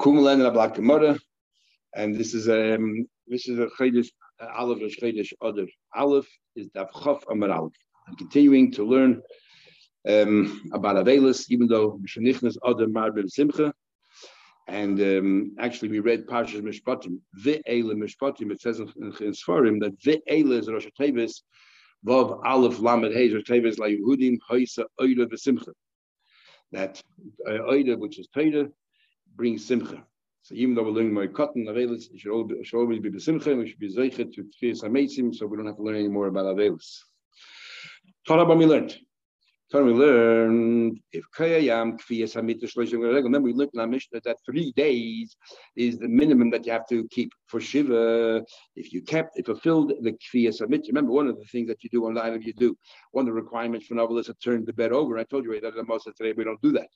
Kumelen and Gemara, and this is um this is a Chodesh uh, Aleph is Chodesh Adar. Aleph is Dav Chaf Amar Aleph. I'm continuing to learn um, about Avelis, even though Mishanichnas Adar Marbim Simcha. And um, actually, we read Parshas Mishpatim. Ve'ele Mishpatim. It says in, in, Sfarim that Ve'ele is Rosh Tevis, Vav Aleph Lamed Hey Rosh Tevis La Yehudim Hoisa Oida V'Simcha. That uh, Oida, which is Torah, brings Simcha. So even though we're learning Moed Katan, Avelis, it should always, should always be B'Simcha, we should be Zeichet to Tfias HaMeitzim, so we don't have to learn any more about Avelis. Torah we learned. Can we learned if Kayayam Kfiyas Hamit Remember, we learned in our Mishnah that three days is the minimum that you have to keep for Shiva. If you kept, if fulfilled the Kfiyas Hamit, remember one of the things that you do on the island, you do one of the requirements for novel is to turn the bed over. I told you that most of today we don't do that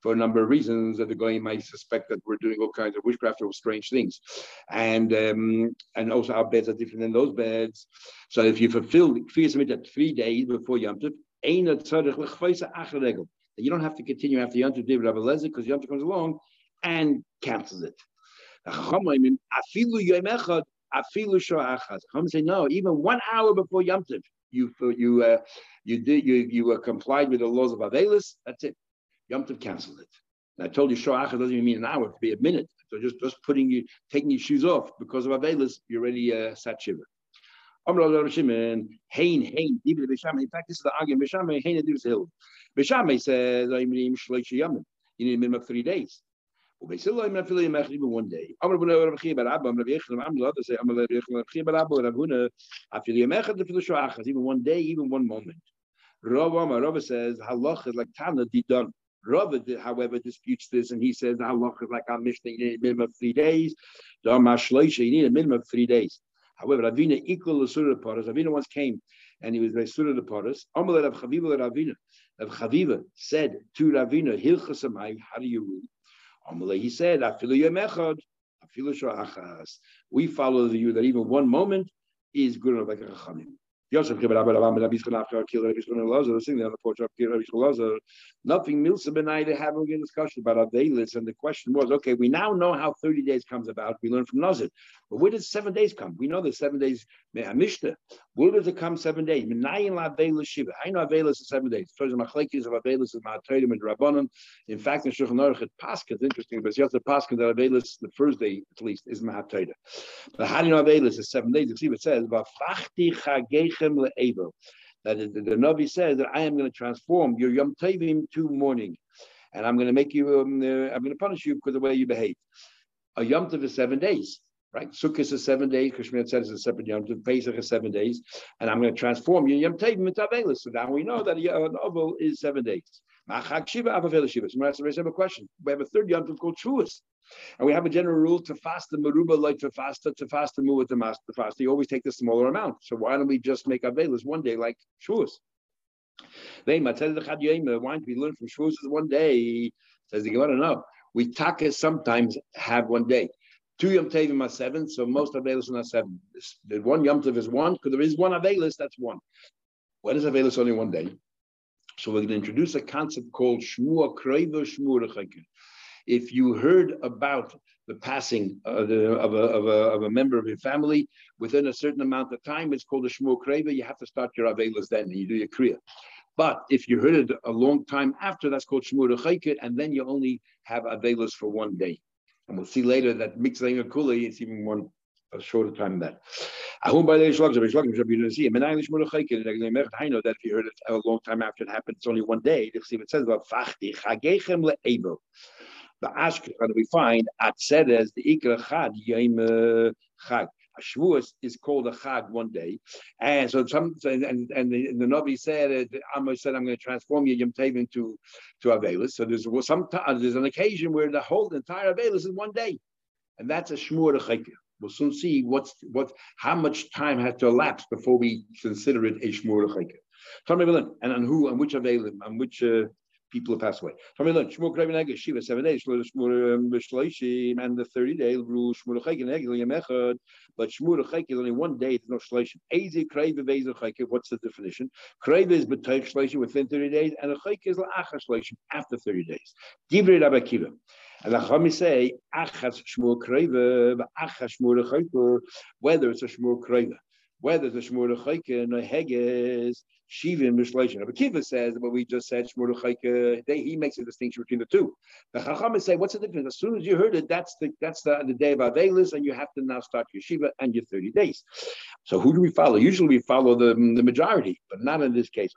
for a number of reasons that the guy might suspect that we're doing all kinds of witchcraft or strange things, and um, and also our beds are different than those beds. So if you fulfill the Kfiyas Hamit at three days before Yom Tov, you don't have to continue after Yom Tov David Abelazar because Yom Tov comes along and cancels it. Chachamim say no, even one hour before Yom Tov, you you uh, you did you you uh, complied with the laws of Avelis. That's it. Yom Tov canceled it. And I told you Shoach doesn't even mean an hour; it could be a minute. So just just putting you taking your shoes off because of Avelis, you're already uh, sat shiva. Amr al Rabbi Shimon, hein, hein. In fact, this is the argument. B'shamay, hein, dibri hill. B'shamay says, I'm in yamin. You need a minimum of three days. Well, Ubesil, I'm not feeling machrim one day. Amr b'nei Rabbi Chia bar Abba, Amr Rabbi Yechim, Amr Lada say, Amr Rabbi Chia bar Abba, Rabbi Huna, afil yamechad lefil shoachas, even one day, even one moment. Rav Amar, Rav says, halach is like Tana didon. Rav, however, disputes this, and he says, halach is like our Mishnah, you need a minimum of three days. Dama shloisha, you need a minimum of three days. However, Ravina equal to Surah Paras. Ravina once came and he was very Surah the Paras. Amalei Rav Chaviva Ravina. Rav Chaviva said to Ravina, Hilchasamai, how do you rule? Amalei, he said, Afilu Yemechad, Afilu Shoachas. We follow the view that even one moment is good enough like a Chachamim. Yosef Rabbi Rabbi Rabbi Lazar, sitting on the porch of Rabbi Yishchan Lazar. Nothing Milsa Benai, they having a discussion about Avelis, and the question was, okay, we now know how 30 days comes about. We learn from Nazir. But where does seven days come? We know the seven days, Mishnah. Where does it come seven days? Menayin la Avelis Shiva. I know Avelis is seven days. The Machlekes of Avelis is Ma'atayim and Rabbanon. In fact, in Shulchan Aruch, it Pascha, it's interesting, but the Pascha that Avelis, the first day at least, is Ma'atayim. But how do you know Avelis is seven days? You see it says, "Vafachti V'fachti That the, the, Navi says that I am going to transform your Yom Tovim to mourning. And I'm going to make you, um, uh, I'm going to punish you because of the way you behave. A Yom Tov is seven days right? Sukkot is seven days. Kashmir says it's a separate Yom Tov. Pesach is seven days, and I'm going to transform you Yom Tovim into Avelis. So now we know that an Oval is seven days. Machak Shiva Avavel Shiva. So we have a question. We have a third Yom Tov called Shuas. And we have a general rule to fast the Maruba like to fast to fast the Mu'at to fast the fast. You always take the smaller amount. So why don't we just make Avelis one day like Shuas? They why don't we learn from Shuas one day? Says the Gemara, no. We taka sometimes have one day. Two Yom Tovim are seven, so most Avelis are seven. The one Yom Tov is one, because there is one Avelis, that's one. When is Avelis only one day? So we're going to introduce a concept called Shmua Kreiva Shmua If you heard about the passing of, the, of, a, of, a, of, a, member of your family within a certain amount of time, it's called a Shmua Kreiva. You have to start your Avelis then, and you do your Kriya. But if you heard it a long time after, that's called Shmur and then you only have Avelis for one day. And we'll see later that mixing a kuli is even one a shorter time than that. I know that if you heard it a long time after it happened, it's only one day. It says The Ashkelon we find at as the ikra chad yom chag. Shavuos is called a Chag one day, and so some and and the, and the Navi said, Amos said, I'm going to transform you Yom Tov to to Avelis. So there's some there's an occasion where the whole entire Avelis is one day, and that's a Shmur Chayker. We'll soon see what's what how much time has to elapse before we consider it a Shmur Chayker. And on who and which Avelim and which uh, people have passed away. B'Shleishim, um, and the thirty day rule but is only one day. There's no Chaykin. What's the definition? Krave is within thirty days, and a Chaykin is after thirty days. Divrei Rabbi Kiva. And the Chachamim say, Achas Shmur Kreiva, Achas Shmur whether it's a Shmur Kreiva, whether a Shmur Chayka, Heges, Shivim Mishleishin. Rabbi Kiva says what we just said, Shmur Chayka, he makes a distinction between the two. The Chachamim say, what's the difference? As soon as you heard it, that's the that's the, the day of Avelis, and you have to now start your Shiva and your 30 days. So who do we follow? Usually we follow the, the majority, but not in this case.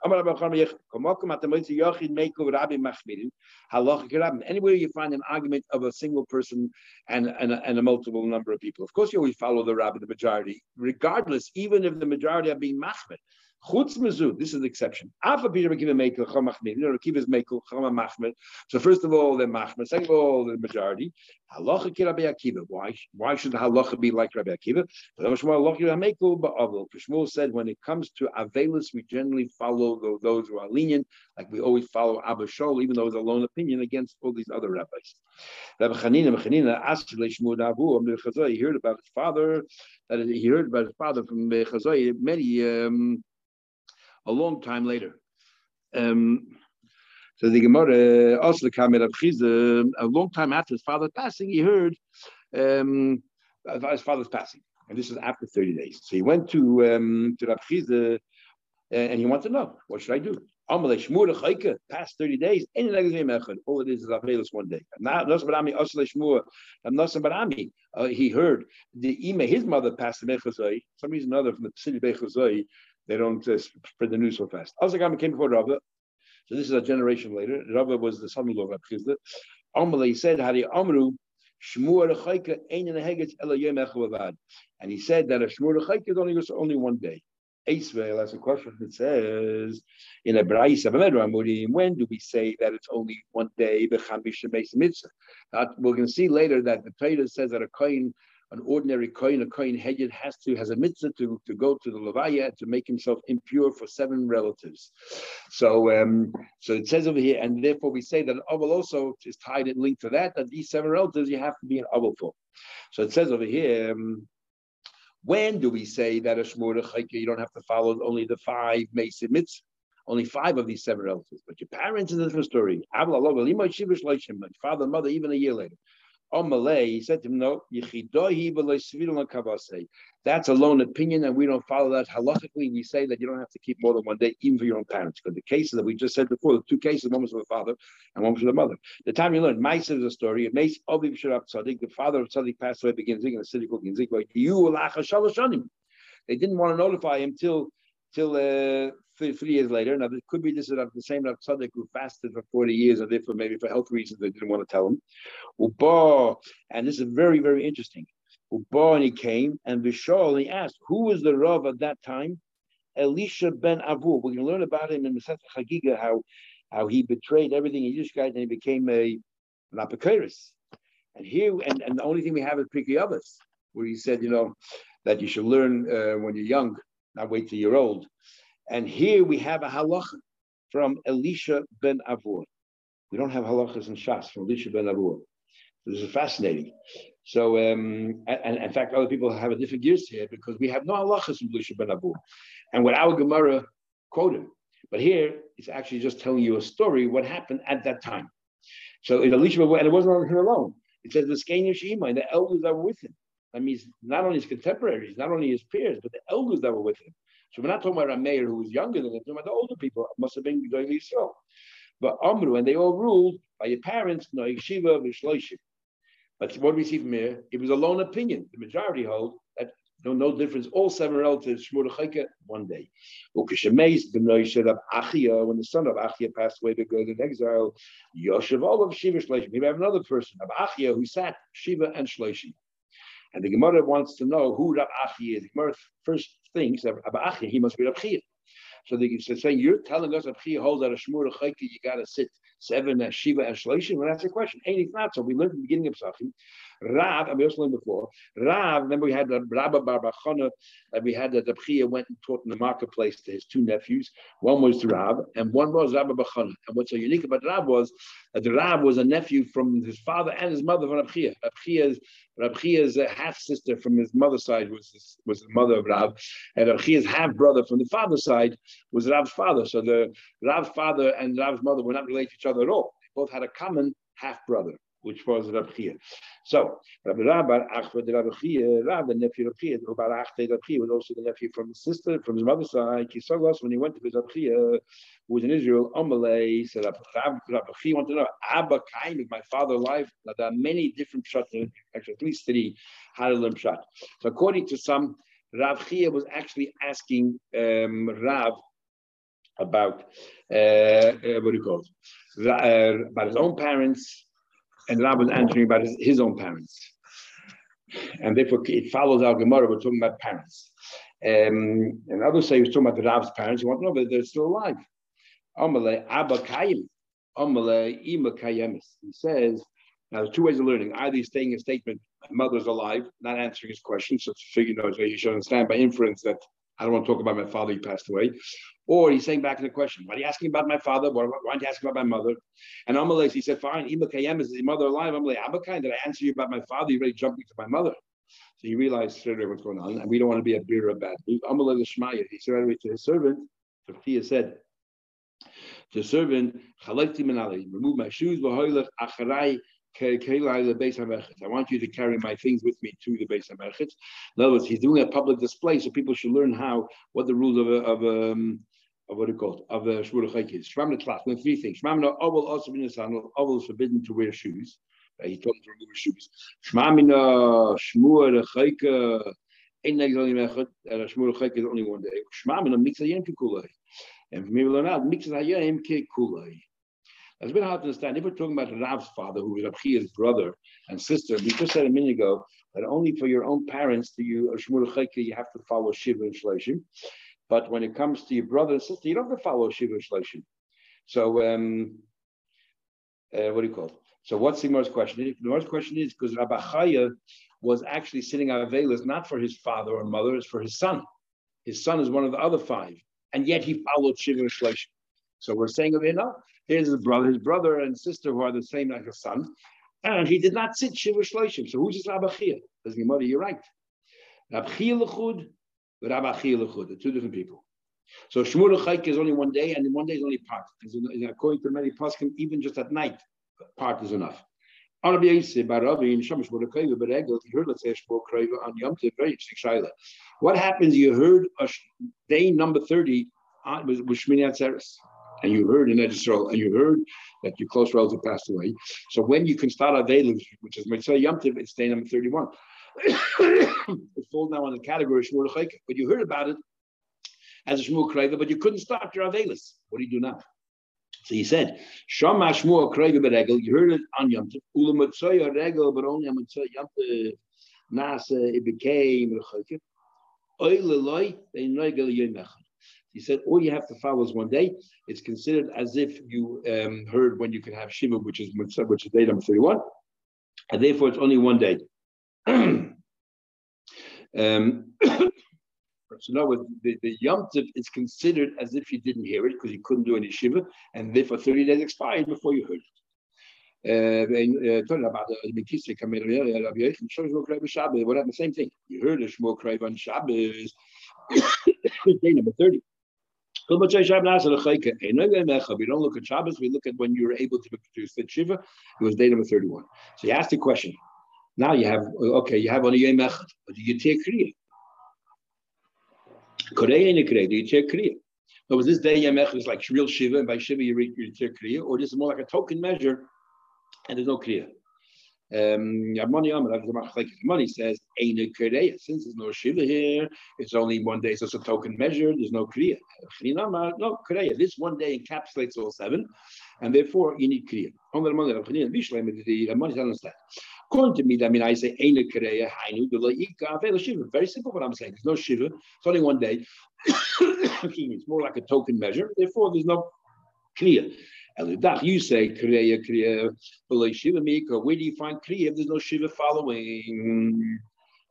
Anywhere you find an argument of a single person and, and, a, and a multiple number of people, of course you always follow the rabbi, the majority, regardless, even if the majority are being machmed. Chutz this is the exception. Afa Peter Akiva Mekel Machmir. You know, Akiva is Mekel Machmir. So first of all, they're Machmir. Second of all, the majority. Halacha ki Rabbi Akiva. Why? Why should the halacha be like Rabbi Akiva? Shmuel said, when it comes to avelus, we generally follow those who are lenient, like we always follow Abba Shol, even though it's a lone opinion against all these other rabbis. Rabbi Chanina, Chanina asked Shmuel Davu, he heard about his father, that he heard about his father from Chazai many. Um, a long time later. Um, so the Gemara also the a long time after his father's passing, he heard um, his father's passing, and this is after 30 days. So he went to um, to Rav Chizah, and he wanted to know what should I do. Past 30 days, all it is is Avelis one day. Uh, he heard the email, his mother passed the Mechazai, some reason or other from the of Mechazai, they don't uh, spread the news so fast. Azagam came before Rava. So this is a generation later. Rava was the son-in-law of Abchizda. Amalei said, Hari Amru. And he said that a Shmur Chayka is only, only one day. Eisvel, that's a question that says in a Brais of when do we say that it's only one day? That We're going to see later that the Torah says that a coin an ordinary coin, a coin headed has to has a mitzvah to, to go to the levaya to make himself impure for seven relatives. So um, so it says over here, and therefore we say that an also is tied and linked to that. That these seven relatives you have to be an aval for. So it says over here. Um, when do we say that a shmur you don't have to follow only the five mesa mitzvah? Only five of these seven relatives, but your parents is a different story. Father, mother, even a year later. Malay, he said to him, no, that's a lone opinion, and we don't follow that. Halachically, we say that you don't have to keep more than one day, even for your own parents. Because the cases that we just said before, the two cases, one was for the father and one was for the mother. The time you learn, Maisa is a story. It makes Obiv Sharab Tzadik, the father of Tzadik passed away, begins in a city called Ginzik, They didn't want to notify him till till uh, three, three, years later. Now, it could be this is the same Rav who fasted for 40 years, and therefore maybe for health reasons they didn't want to tell him. Uba, and this is very, very interesting. Uba, and he came, and Vishal, and he asked, who was the Rav at that time? Elisha ben Avu. We're going to learn about him in Seth Chagiga, how, how he betrayed everything in Yiddishkeit and he became a, an Apokris. And here, and, and the only thing we have is Pirkei Avos, where he said, you know, that you should learn uh, when you're young, not wait till you're old. And here we have a halacha from Elisha ben Avuya. We don't have halachas in Shas from Elisha ben Avuya. This is fascinating. So, um, and, and, in fact, other people have a different gears here because we have no halachas from Elisha ben Avuya. And what our Gemara quoted. But here, it's actually just telling you a story, what happened at that time. So in Elisha, and it wasn't on him alone. It says the Skania Shema and the elders that were with him. That means not only his contemporaries, not only his peers, but the elders that were with him. So we're not talking about a mayor who was younger than him, we're talking about the older people, must have been going Yisrael. But Amru, and they all ruled by your parents, no yeshiva, v'shloishim. But what do we see from here? It was a lone opinion. The majority hold that no, no difference. All seven relatives, Shmur one day. When the son of Achia passed away to go in exile, Yoshev of Shiva Shloishim. we have another person of Achia who sat Shiva and Shloishim. And the Gemara wants to know who Rab Achi is. The Gemara first thinks that Achi, he must be Rab Chia. So they saying, you're telling us Rab Chia holds that a Shmur Chayki, you got to sit seven as Shiva and Shloshim? Well, that's the question. Ain't it not so? We learned the beginning of Sachim Rav, I also learned before, Rav, remember we had the Rabba Barbachana, that we had that the Bchia went and taught in the marketplace to his two nephews. One was Rav, and one was Rabba Bachana. And what's so unique about Rav was that the Rav was a nephew from his father and his mother from Rabchia. Rabchia's Rabchia's uh, half sister from his mother's side was his, was the mother of Rav, and Rabchia's half brother from the father's side was Rav's father. So the Rav's father and Rav's mother were not related to each other at all. They both had a common half brother. Which was Chia. So Rabbi Rabba Achva the Rabbi Rav nephew of Chia, Rabbi Achte was also the nephew from his sister, from his mother's side. When he went to Rav Chia, who was in Israel, Amalei said Rabbi Chia wanted to know Abba kind of my father alive. Now there are many different shots, actually at least three how to shot. So according to some, Chia was actually asking um, about uh, uh, what do you? Uh, about his own parents, and Rav was answering about his, his own parents. And therefore, it follows our Gemara. We're talking about parents. Um, and others say he was talking about the Rav's parents. You want to know but they're still alive. Amalei Abba Kayim. Amalei Ima Kayemis. He says, now there's two ways of learning. Either he's saying a statement, mother's alive, not answering his question. So figure, you know, you should understand by inference that I don't want to talk about my father, he passed away. Or he's saying back to the question, why are you asking about my father? Why, aren't you asking about my mother? And Amalek, he said, fine, Ima Kayem is his mother alive. I'm like, Abakai, did I answer you about my father? You're ready jumping to my mother. So he realized straight away what's going on. And we don't want to be a beer of bad news. The Shmaya, he said away to his servant, Sophia said, to servant, remove my shoes, I want you to carry my things with me to the base of Merchitz. In other words, he's doing a public display, so people should learn how what the rules of a, of um, of what it called of a shmur is. Shmamna three things. Shmamna oval also in the sandal. Oval is forbidden to wear shoes. Uh, he told him to remove his shoes. Shmamina shmur chayka. Ain't like only mechad. Shmur chayka is only one day. Shmamina mixayim kulay. And for me, we learn out mixayim kulay. It's a bit hard to understand. If we're talking about Rav's father, who was Rabchia's brother and sister, we just said a minute ago that only for your own parents do you, you have to follow Shiva and Shleshim. But when it comes to your brother and sister, you don't have to follow Shiva and Shleshim. So, um, uh, what do you call it? So, what's the Gemara's question? The Gemara's question is because Rabbi Chaya was actually sitting on Avelis not for his father or mother, it's for his son. His son is one of the other five, and yet he followed Shiva and Shleshim. So we're saying of know, here's his brother, his brother and sister who are the same like a son, and he did not sit Shiva Shloshim. So who's this Rabbi Chia? Says Gemara, you're right. Rabbi Chia Lechud, Rabbi Chia Lechud, the two different people. So Shmur Chayk is only one day, and one day is only part. According to many poskim, even just at night, part is enough. What happens? You heard, a day number 30 uh, was Shmini Atzeres and you heard in Israel, and you heard that your close relative passed away. So when you can start Avelu, which is Mitzvah Yom it's day number 31. it falls now on the category of Shmuel but you heard about it as a Shmuel Kreva, but you couldn't start your Avelis. What do you do now? So he said, Shama Shmuel Kreva Beregel, you heard it on Yom Tiv, Ula Mitzvah Regel, but only on Mitzvah Yom Nasa, it became Rechayk. Oile loy, they Regel Yom he said all you have to follow is one day. It's considered as if you um, heard when you can have Shiva, which is which is day number 31. And therefore it's only one day. um, so now with the, the Yom Tov is considered as if you didn't hear it because you couldn't do any Shiva, and therefore 30 days expired before you heard it. talking about the same thing. You heard a Shmuel Krayv on Shabbos, day number 30. We don't look at Shabbos, we look at when you were able to produce the Shiva. It was day number 31. So you asked the question. Now you have, okay, you have only Yom Echad, but do you take Kriya? Korea and Kriya, do you take Kriya? So was this day Yom Echad is like real Shiva, and by Shiva you, read, you take Kriya, or this is more like a token measure, and there's no Kriya? Um, money says, Ain't Kriya. Since there's no Shiva here, it's only one day, so it's a token measure, there's no Kriya. No, Kriya. This one day encapsulates all seven, and therefore you need Kriya. The money doesn't. According to me, I mean, I say, Kriya, Hainu, Shiva. Very simple what I'm saying. There's no Shiva, it's only one day. it's more like a token measure, therefore there's no Kriya. Eludach, you say Kriya, Kriya, below Shiva Mika. Where do you find Kriya if there's no Shiva following?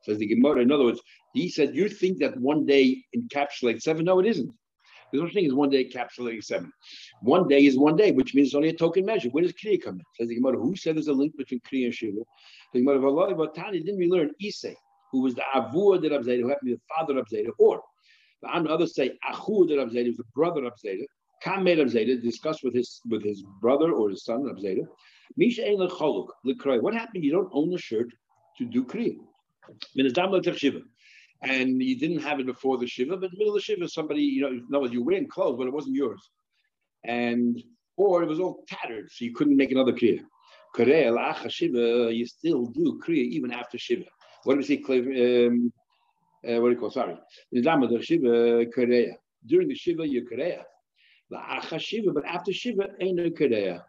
Says the Gemara. In other words, he said, You think that one day encapsulates seven? No, it isn't. There's no thing is one day encapsulating seven. One day is one day, which means it's only a token measure. Where does Kriya come in? Says the Gemara, who said there's a link between Kriya and Shiva? The Gemara of Allah, Tani didn't we learn Isay, who was the Avur that Abzeda, who happened to be the father of Zeda, or the others say Achu that Abzeda was the brother of Zeda, Kam made Abzeda, discussed with his with his brother or his son Abzeda, What happened? You don't own the shirt to do kriya. And you didn't have it before the shiva, but in the middle of the shiva, somebody, you know, no, you were wearing clothes, but it wasn't yours. And or it was all tattered, so you couldn't make another kriya. Shiva, you still do kriya even after shiva. What do we say? Um, uh, what do you call? Sorry. During the shiva, you kriya. Shiva, but after shiva, ain't no kriya.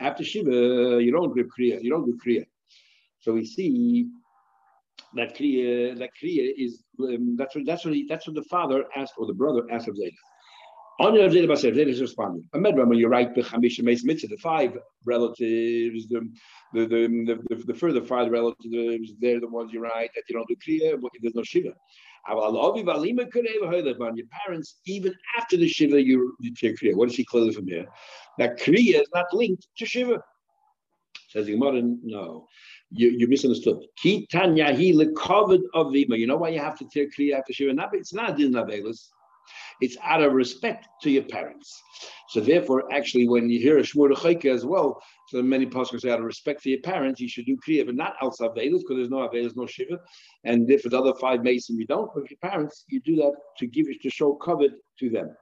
After shiva, you don't do kriya. You don't do kriya. So we see that kriya, that kriya is um, that's what that's what he, that's what the father asked or the brother asked of Zayda. On Rav Zayda Baser, Zayda is responding. Ahmed when you write the Chamisha Meis Mitzvah, the five relatives, the the, the the, the, further five relatives, they're the ones you write that you don't do kriya, but there's no shiva. Your parents, even after the shiva, you, you take kriya. What does he clearly from here? That kriya is not linked to shiva. Says the Gemara, no you, you misunderstood. Ki tanya hi lekovid avima. You know why you have to tear kriya after shiva? It's not din avelus. It's out of respect to your parents. So therefore, actually, when you hear a shmur as well, so many pastors say out of respect for your parents, you should do kriya, but not outside avelus because there's no avelus, no shiva. And if the other five mason you don't, with your parents, you do that to give it to show covet to them.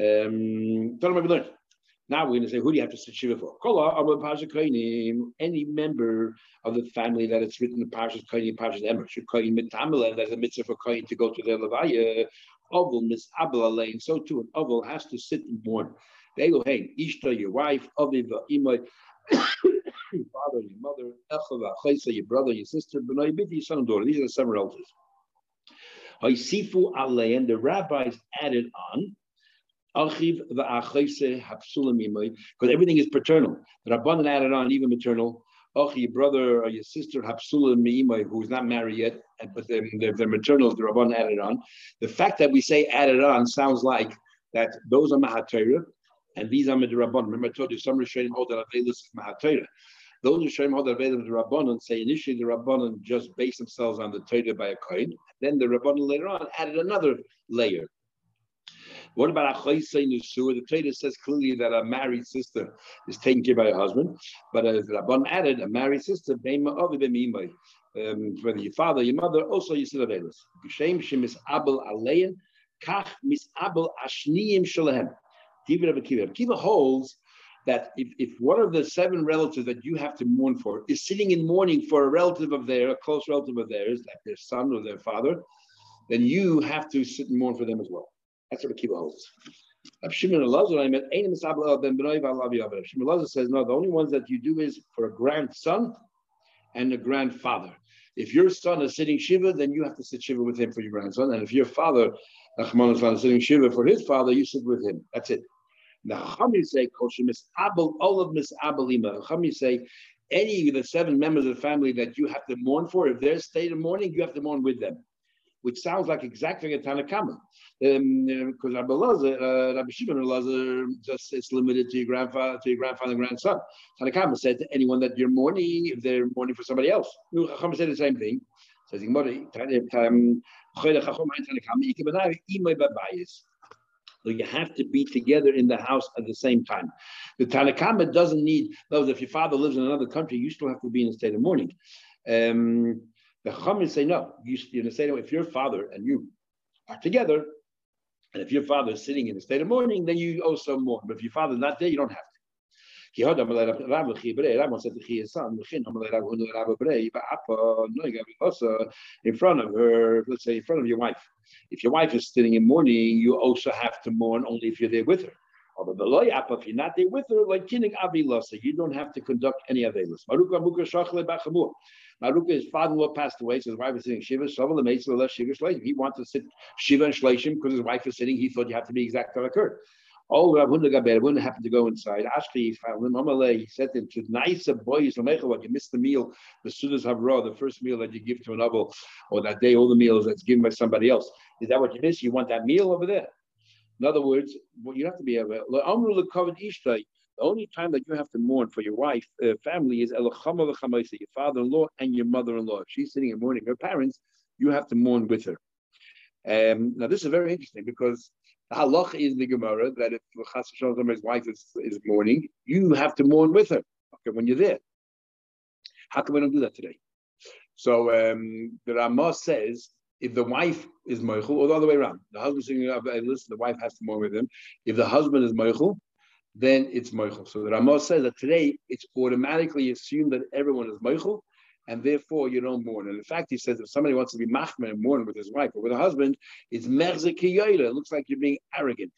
Um, now we're going to say, who do you have to sit Shiva for? Any member of the family that it's written in Parshas Kainim, Parshas Emer, should Kainim Mitamila, and there's a mitzvah for Kain to go to their Levaya, Oval, Miss Abel Lane, so too an Oval has to sit and mourn. Hey, Ishta, your wife, Aviva, Imai, your father, your mother, Echava, Chaysa, your brother, your sister, B'nai Biti, your son and daughter. These are the seven relatives. Haisifu and the rabbis added on, because everything is paternal. The Rabbanan added on even maternal. Achi, your brother or your sister, Hapsulam Meimai, who's not married yet, but they're, they're, maternal, the Rabban added on. The fact that we say added on sounds like that those are Mahatera and these are Midrabban. Remember, I told you some Rishonim hold that Avelis is Mahatera. Those Rishonim hold that Avelis is Rabbanon say initially the Rabbanon just base themselves on the Torah by a coin. Then the Rabbanon later on added another layer. What about Achaisei Nusua? The Torah says clearly that a married sister is taken care by her husband, but as Rabban added, a married sister, um, whether your father, your mother, also you still available. B'shem shemis abel alein, kach mis abel ashniyim shalehem. David of Akiva. Akiva holds that if, if one of the seven relatives that you have to mourn for is sitting in mourning for a relative of theirs, a close relative of theirs, like their son or their father, then you have to sit and mourn for them as well. That's what Akiva holds. Shimon Elazar says, no, the only ones that you do is for a grandson and a grandfather. If your son is sitting Shiva, then you have to sit Shiva with him for your grandson. And if your father, Nachman is sitting Shiva for his father, you sit with him. That's it. Now, Chami say, all of Miss Abelima. Chami say, any of the seven members of the family that you have to mourn for, if they're state of mourning, you have to mourn with them which sounds like exactly a Tanakama. Because um, Rabbi uh, Rabbi Shimon Lazar, just it's limited to your grandfather, to your grandfather and grandson. Tanakama said to anyone that you're mourning, if they're mourning for somebody else. Chacham said the same thing. Says so you have to be together in the house at the same time. The Tanakama doesn't need those. If your father lives in another country, you still have to be in a state of mourning. Um, the Chachamim say no. You, you're going to say no. If your father and you are together, and if your father is sitting in a state of mourning, then you also mourn. But if your father is not there, you don't have to. In front of her, let's say in front of your wife. If your wife is sitting in mourning, you also have to mourn only if you're there with her. Although if you're not there with her, like you don't have to conduct any of those. his father-in-law passed away, so his wife was sitting Shiva. Shavuot the Meitzah left Shiva Shleishim. He wanted to sit Shiva and Shleishim because his wife was sitting. He thought you have to be exact what occurred. Oh, Rav Hunda Hunda happened to go inside. Ashki found him. Amalei, he said to him, "To nice boys, what you missed the meal, the sudas havra, the first meal that you give to an novel, or that day, all the meals that's given by somebody else. Is that what you miss? You want that meal over there? In other words, you have to be able. The only time that you have to mourn for your wife, uh, family, is your father-in-law and your mother-in-law. If she's sitting and mourning her parents, you have to mourn with her. Um, now, this is very interesting because The halach is the Gemara that if his wife is, is mourning, you have to mourn with her okay, when you're there. How come we don't do that today? So um, the Ramah says if the wife is moichel, or the other way around, the husband singing up a list, the wife has to mourn with him. If the husband is moichel, then it's moichel. So the Ramah says that today it's automatically assumed that everyone is moichel, and therefore you don't mourn. And in fact, he says if somebody wants to be machmer and mourn with his wife or with a husband, it's merzik It looks like you're being arrogant.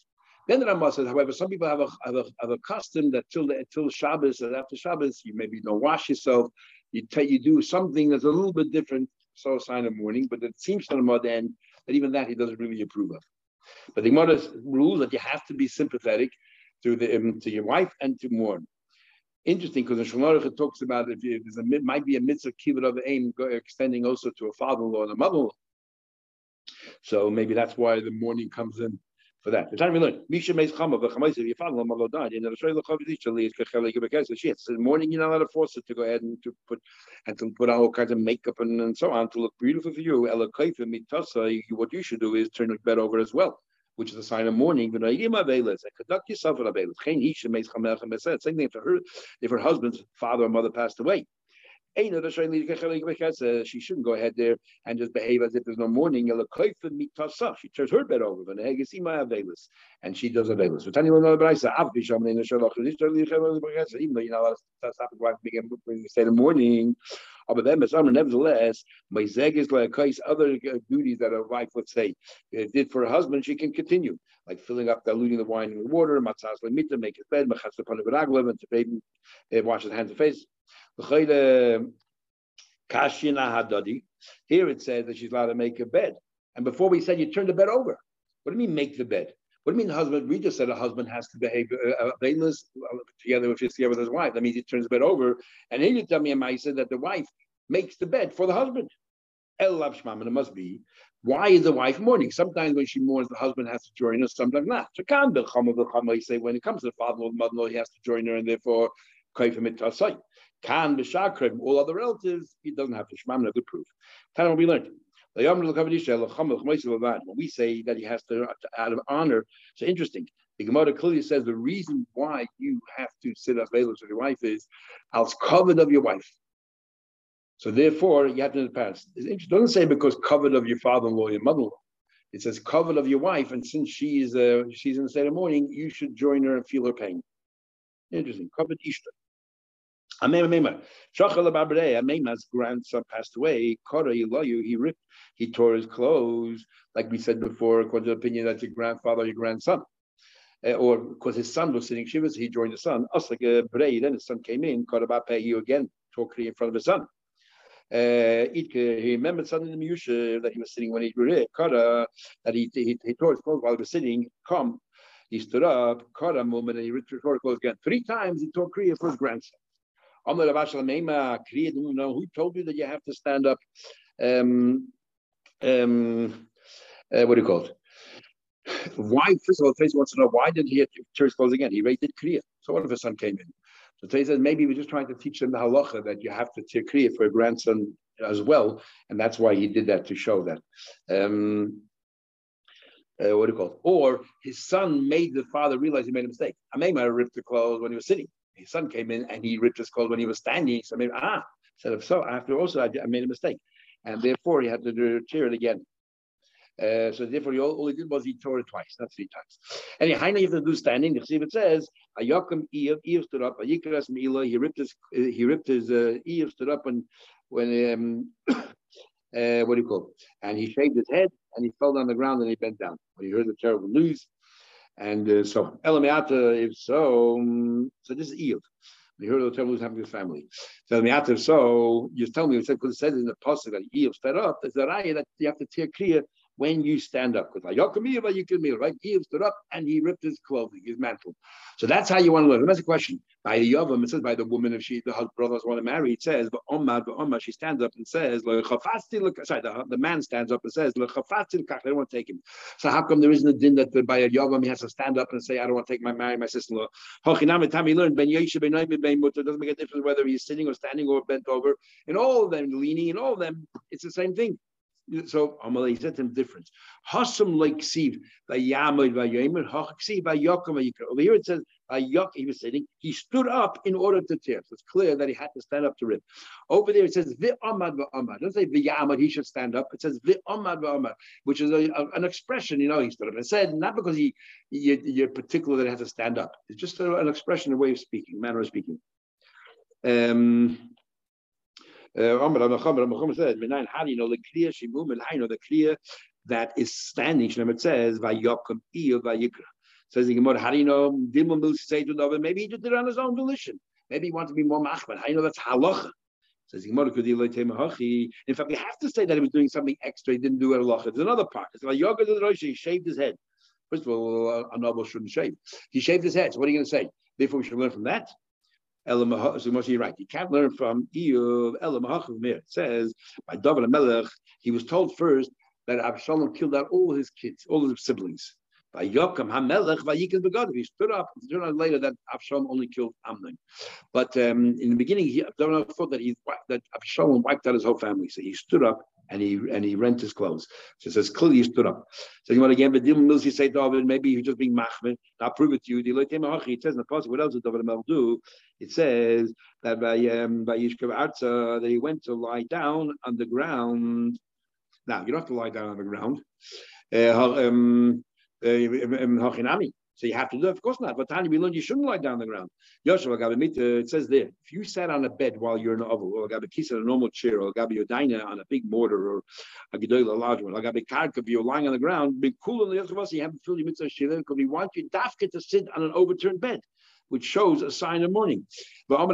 Then the Rambam says, however, some people have a, have a, have a custom that till the, till Shabbos and after Shabbos, you maybe don't wash yourself. You take you do something that's a little bit different, so a sign of mourning. But it seems to the Modern that even that he doesn't really approve of. But the Gemara rules that you have to be sympathetic to the um, to your wife and to mourn interesting because the Shulchan talks about if, if there's a might be a mitzvah kibbut of aim extending also to a father-in-law and a mother-in-law. So maybe that's why the mourning comes in for that. The time we learn, Misha makes chama, but chamay if your father-in-law died, and the Shulchan is She in the morning you're not allowed to force it to go ahead and to put and to put on all kinds of makeup and, and so on to look beautiful for you. What you should do is turn the bed over as well which is a sign of mourning. Conduct yourself in Avelis. Same thing if her, if her husband's father or mother passed away. She shouldn't go ahead there and just behave as if there's no mourning. She turns her bed over, and she does avelis. Even though you're not allowed to stop the wife begin you say the morning, but then, nevertheless, my zeg is like other duties that a wife, let's say, did for her husband, she can continue, like filling up, diluting the wine with water, matzahs lemita, make his bed, machas and to baby, wash his hands and face. Here it says that she's allowed to make a bed. And before we said you turn the bed over. What do you mean make the bed? What do you mean husband? We just said a husband has to behave uh, uh, together with his together with his wife. That means he turns the bed over. And here you tell me, I said that the wife makes the bed for the husband. El and it must be. Why is the wife mourning? Sometimes when she mourns, the husband has to join her, sometimes not. So the the khama say when it comes to the father-in-law, mother-in-law, he has to join her, and therefore kaifim it tasai. Can b'shakrim, all other relatives, he doesn't have to shmam, good proof. What we learned. When we say that he has to, out of honor, so interesting. The Gemara clearly says the reason why you have to sit up with your wife is als covered of your wife. So therefore, you have to know the parents. It doesn't say because covered of your father-in-law, your mother-in-law. It says covered of your wife, and since she is uh, she's in the state of mourning, you should join her and feel her pain. Interesting. Covered Ishtar. Amema's grandson passed away. Kora he ripped, he tore his clothes, like we said before, according to the opinion that your grandfather, your grandson. Uh, or because his son was sitting shivas, he joined the son. Us like a then his son came in, Korabape, he again tore in front of his son. Uh, he remembered in the Miyusha that he was sitting when he Kara, that he, he, he tore his clothes while he was sitting. Come, he stood up, Kara moment, and he tore his clothes again. Three times he tore Kriya for his grandson. Who told you that you have to stand up? Um, um, uh, what do you call it? Why, first of all, Rashi wants to know why did he tear his clothes again? He rated Kriya. So what if his son came in? So Rashi says maybe we're just trying to teach them the halacha that you have to tear Kriya for a grandson as well. And that's why he did that to show that. Um, uh, what do you call it? Or his son made the father realize he made a mistake. I may have ripped the clothes when he was sitting his son came in and he ripped his clothes when he was standing. So maybe, ah, said if so, after also I, I, made a mistake. And therefore he had to do, it again. Uh, so therefore, he, all, all, he did was he tore it twice, not three times. And Haina, you have to do standing. The it says, Ayakim Iyuv stood up. Ayikras Mila. He ripped his he ripped his uh, Iyuv stood up and when um, uh, what do you call? It? And he shaved his head and he fell down the ground and he bent down. When he heard the terrible news, and uh, so Elamiata, if so, um, so this is Iyuv. We heard the terrible news happening to his family. So Elamiata, if so, you tell me, because it says in the pasuk that Iyuv sped up, there's a raya that you have to tear clear when you stand up. Because right? He stood up and he ripped his clothing, his mantle. So that's how you want to learn. That's a question. By the Yavam, it says by the woman, if she the brothers want to marry, it says, but Omar, but Omar, she stands up and says, sorry, the, the man stands up and says, I don't want to take him. So how come there isn't a din that by a Yavam he has to stand up and say, I don't want to take my marry my sister-in-law? It doesn't make a difference whether he's sitting or standing or bent over. In all of them, leaning, in all of them, it's the same thing so Amalei said to him difference. Hasam like Ksiv by Yamid by Yemer, Hachksiv by Yakum Over here it says Yak, he was sitting, he stood up in order to tear. So it's clear that he had to stand up to rip. Over there it says Vi Amad Amad. Doesn't say Vi Yamad, he should stand up. It says Vi Amad Amad, which is a, a, an expression, you know, he stood up and said, not because he you, are particular that he has to stand up. It's just a, an expression, a way of speaking, manner of speaking. Um, Amr said, how do you know the clear shimum and how know the clear that is standing? It says Vayokum Iyo Vayikra. Says the Gemara, how do you know Dimon say to David? Maybe he did it on his own volition. Maybe he wanted to be more machman. How do you know that's halacha? Says the Gemara, in fact, we have to say that he was doing something extra. He didn't do it halacha. There's another part. It's like the he shaved his head. First of all, a noble shouldn't shave. He shaved his head. So what are you going to say? Therefore, we should learn from that. You're right. You can't learn from Iyuv It says by David Melech, he was told first that Absalom killed out all his kids, all his siblings. By Yokam Hamelech Vayikin Begadav. He stood up. It turned out later that Absalom only killed Amnon. But um, in the beginning, he thought that he that Absalom wiped out his whole family. So he stood up and he and he rent his clothes. So it says clearly he stood up. So you want again, but Dilma Mills, you say David, maybe he's just being machmed. I'll prove it to you. It says in the passage, what else did David Mel do? It says that by um, by Yishkav Arza, that he went to lie down on the ground. Now you don't have to lie down on the ground. Uh, um, uh, so you have to do it? Of course not. But Tanya, we learned you shouldn't lie down on the ground. it says there, if you sat on a bed while you're in an oval, or got a kiss on a normal chair, or gabi yodina on a big mortar, or a gedoil, a large one, or gabi karka, if you're lying on the ground, be cool in the you have to fill your mitzvah shilin, because we want you dafka to sit on an overturned bed which shows a sign of mourning. So uh,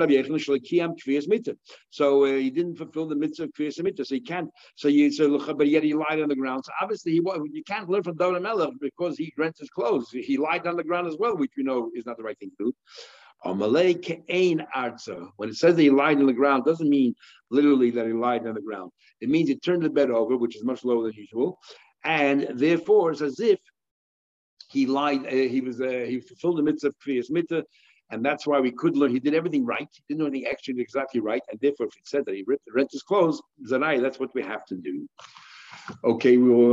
he didn't fulfill the mitzvah of kriyas mitzvah. So he can't. So you so but yet he lied on the ground. So obviously he you can't learn from David Melech because he rents his clothes. He lied on the ground as well, which we know is not the right thing to do. When it says that he lied on the ground, doesn't mean literally that he lied on the ground. It means he turned the bed over, which is much lower than usual, and therefore it's as if he lied. Uh, he was uh, he fulfilled the mitzvah of kriyas mitzvah, and that's why we could learn. He did everything right. He didn't do anything extra exactly right, and therefore, if it said that he ripped, rent his clothes, zanai, that's what we have to do. Okay, we will.